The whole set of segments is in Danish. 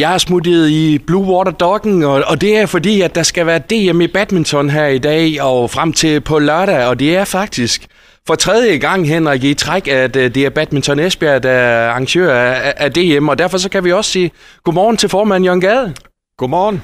Jeg er smuttet i Blue Water Doggen, og, og det er fordi, at der skal være DM i badminton her i dag og frem til på lørdag, og det er faktisk for tredje gang, Henrik, i træk, at uh, det er Badminton Esbjerg, der er arrangør af, af DM, og derfor så kan vi også sige godmorgen til formand Jørgen Gade. Godmorgen.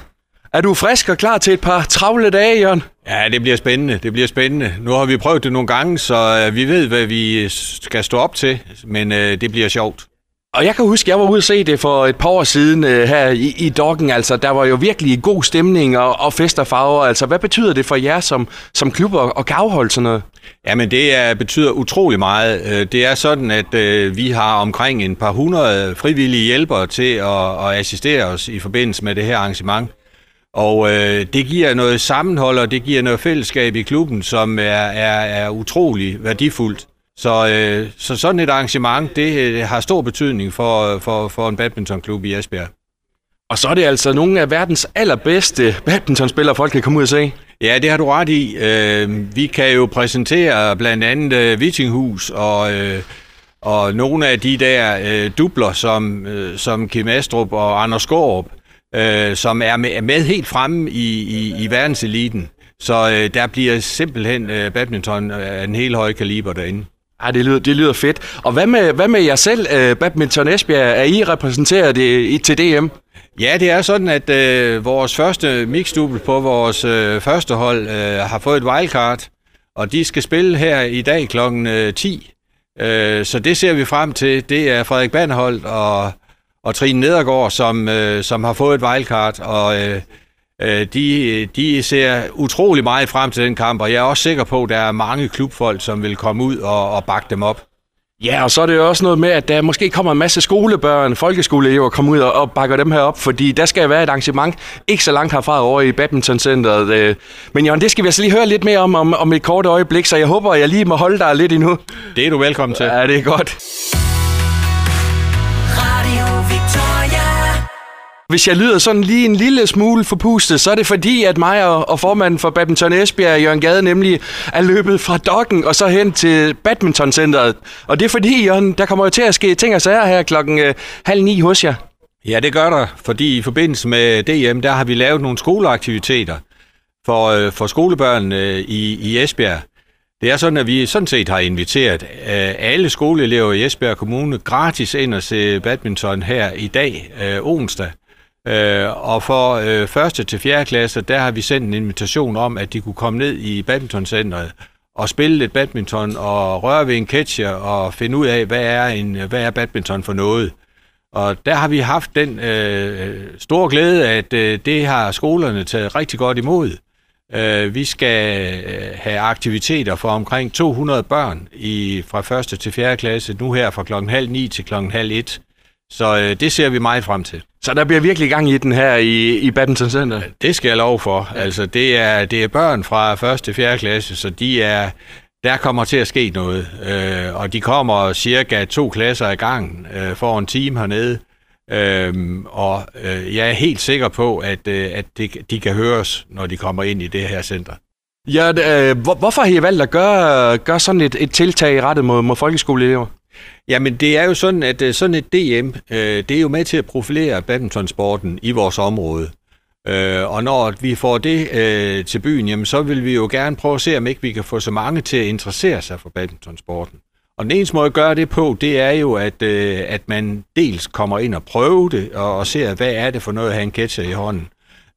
Er du frisk og klar til et par travle dage, Jørgen? Ja, det bliver spændende. Det bliver spændende. Nu har vi prøvet det nogle gange, så uh, vi ved, hvad vi skal stå op til, men uh, det bliver sjovt. Og jeg kan huske, jeg var ude og se det for et par år siden øh, her i, i Doggen. Altså, der var jo virkelig god stemning og, og fest og farver. Altså, hvad betyder det for jer som, som klub og, og gavhold sådan noget? Jamen, det er, betyder utrolig meget. Øh, det er sådan, at øh, vi har omkring en par hundrede frivillige hjælpere til at, at assistere os i forbindelse med det her arrangement. Og øh, det giver noget sammenhold, og det giver noget fællesskab i klubben, som er, er, er utrolig værdifuldt. Så, øh, så sådan et arrangement, det øh, har stor betydning for, for, for en badmintonklub i Esbjerg. Og så er det altså nogle af verdens allerbedste badmintonspillere, folk kan komme ud og se. Ja, det har du ret i. Øh, vi kan jo præsentere blandt andet øh, Vittinghus og, øh, og nogle af de der øh, dubler, som, øh, som Kim Astrup og Anders Skårup, øh, som er med, med helt fremme i, i, i verdenseliten. Så øh, der bliver simpelthen øh, badminton af en helt høj kaliber derinde. Ja, det lyder, det lyder fedt. Og hvad med, hvad med jer selv, øh, Badminton Esbjerg? Er I repræsenteret i, til DM? Ja, det er sådan, at øh, vores første mixdouble på vores øh, første hold øh, har fået et wildcard, og de skal spille her i dag kl. 10. Øh, øh, så det ser vi frem til. Det er Frederik Bandholdt og, og Trine Nedergaard, som, øh, som har fået et wildcard, og Øh, de, de ser utrolig meget frem til den kamp, og jeg er også sikker på, at der er mange klubfolk, som vil komme ud og, og bakke dem op. Ja, og så er det jo også noget med, at der måske kommer en masse skolebørn, folkeskoleelever, komme ud og, og bakker dem her op, fordi der skal være et arrangement ikke så langt herfra over i badmintoncenteret. Øh. Men Jørgen, det skal vi altså lige høre lidt mere om, om, om et kort øjeblik, så jeg håber, at jeg lige må holde dig lidt endnu. Det er du velkommen til. Ja, det er godt. Hvis jeg lyder sådan lige en lille smule forpustet, så er det fordi, at mig og, og formanden for Badminton Esbjerg, Jørgen Gade, nemlig er løbet fra dokken og så hen til badmintoncenteret. Og det er fordi, Jørgen, der kommer jo til at ske ting og sager her klokken øh, halv ni hos jer. Ja, det gør der, fordi i forbindelse med DM, der har vi lavet nogle skoleaktiviteter for, øh, for skolebørn øh, i, i Esbjerg. Det er sådan, at vi sådan set har inviteret øh, alle skoleelever i Esbjerg Kommune gratis ind og se badminton her i dag, øh, onsdag. Øh, og for øh, første til fjerde klasse, der har vi sendt en invitation om, at de kunne komme ned i badmintoncentret og spille lidt badminton og røre ved en catcher og finde ud af, hvad er, en, hvad er badminton for noget. Og der har vi haft den øh, store glæde, at øh, det har skolerne taget rigtig godt imod. Øh, vi skal øh, have aktiviteter for omkring 200 børn i, fra første til fjerde klasse, nu her fra klokken halv ni til klokken halv et. Så øh, det ser vi meget frem til. Så der bliver virkelig gang i den her i, i Badminton Center? Det skal jeg lov for. Ja. Altså, det er, det er børn fra 1. til 4. klasse, så de er, der kommer til at ske noget. Øh, og de kommer cirka to klasser i gang øh, for en time hernede. Øhm, og øh, jeg er helt sikker på, at, øh, at de, de kan høres, når de kommer ind i det her center. Ja, øh, hvor, hvorfor har I valgt at gøre, gøre sådan et, et tiltag rettet mod, mod folkeskoleelever? Jamen, det er jo sådan, at øh, sådan et DM, øh, det er jo med til at profilere badmintonsporten i vores område. Øh, og når vi får det øh, til byen, jamen, så vil vi jo gerne prøve at se, om ikke vi kan få så mange til at interessere sig for badmintonsporten. Og den eneste måde at gøre det på, det er jo, at, øh, at man dels kommer ind og prøver det, og, og ser, hvad er det for noget at have en catcher i hånden,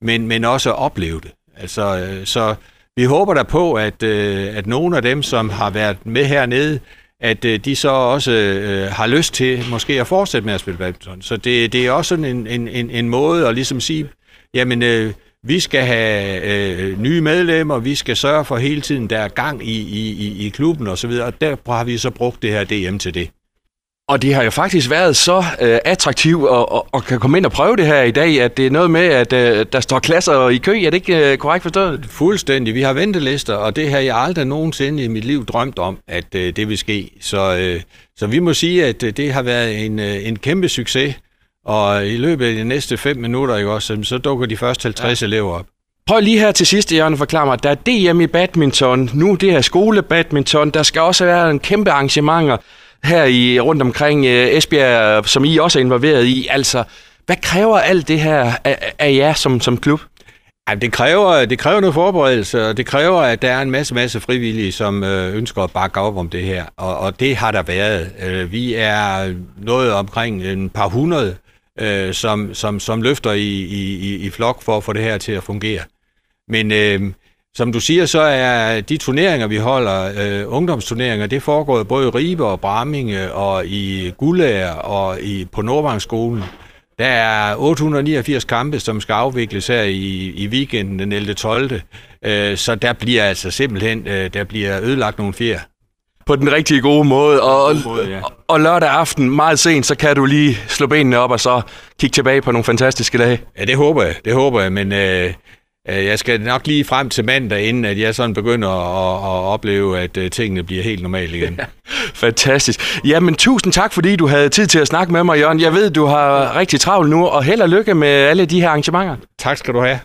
men, men også at opleve det. Altså, øh, så vi håber da på, at, øh, at nogle af dem, som har været med hernede, at øh, de så også øh, øh, har lyst til måske at fortsætte med at spille badminton. Så det, det er også sådan en, en, en, en måde at ligesom sige, jamen øh, vi skal have øh, nye medlemmer, vi skal sørge for hele tiden, der er gang i, i, i i klubben osv., og, og der har vi så brugt det her DM til det. Og det har jo faktisk været så øh, attraktivt at, at, at kan komme ind og prøve det her i dag, at det er noget med, at øh, der står klasser i kø. Er det ikke øh, korrekt forstået? Fuldstændig. Vi har ventelister, og det har jeg aldrig nogensinde i mit liv drømt om, at øh, det vil ske. Så, øh, så vi må sige, at øh, det har været en, øh, en kæmpe succes. Og i løbet af de næste fem minutter, ikke også, så dukker de første 50 ja. elever op. Prøv lige her til sidst, Jørgen, at forklare mig, der er DM i badminton, nu det her skolebadminton, der skal også være en kæmpe arrangementer her i rundt omkring øh, Esbjerg, som I også er involveret i. Altså, hvad kræver alt det her af, af jer som, som klub? Ja, det, kræver, det kræver noget forberedelse, og det kræver, at der er en masse, masse frivillige, som øh, ønsker at bakke op om det her. Og, og det har der været. Øh, vi er noget omkring en par hundrede, øh, som, som, som løfter i, i, i flok for at få det her til at fungere. Men øh, som du siger, så er de turneringer, vi holder, øh, ungdomsturneringer, det foregår både i Ribe og Bramminge og i Gullager og i, på Nordvangsskolen. Der er 889 kampe, som skal afvikles her i, i weekenden den 11. 12. Øh, så der bliver altså simpelthen øh, der bliver ødelagt nogle fjer. På den rigtig gode måde. Og, måde, ja. og lørdag aften, meget sent, så kan du lige slå benene op og så kigge tilbage på nogle fantastiske dage. Ja, det håber jeg. Det håber jeg, men... Øh, Øh, jeg skal nok lige frem til mandag, inden at jeg sådan begynder at, at opleve, at øh, tingene bliver helt normale igen. Ja, fantastisk. Jamen, tusind tak, fordi du havde tid til at snakke med mig, Jørgen. Jeg ved, du har rigtig travlt nu, og held og lykke med alle de her arrangementer. Tak skal du have.